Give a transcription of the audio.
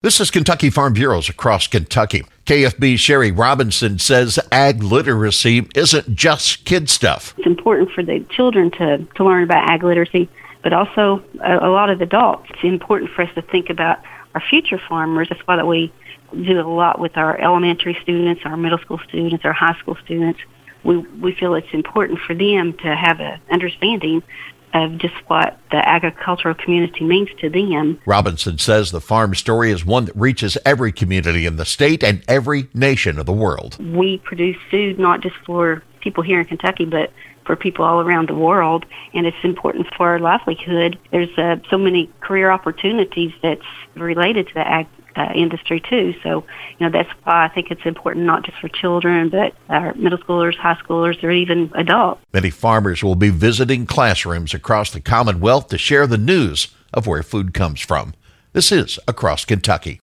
This is Kentucky Farm Bureaus across Kentucky. KFB Sherry Robinson says ag literacy isn't just kid stuff. It's important for the children to, to learn about ag literacy, but also a, a lot of adults. It's important for us to think about our future farmers. That's why that we do a lot with our elementary students, our middle school students, our high school students. We, we feel it's important for them to have an understanding of just what the agricultural community means to them. Robinson says the farm story is one that reaches every community in the state and every nation of the world. We produce food not just for people here in Kentucky, but for people all around the world, and it's important for our livelihood. There's uh, so many career opportunities that's related to the ag uh, industry too. So, you know, that's why I think it's important not just for children, but our middle schoolers, high schoolers, or even adults. Many farmers will be visiting classrooms across the Commonwealth to share the news of where food comes from. This is Across Kentucky.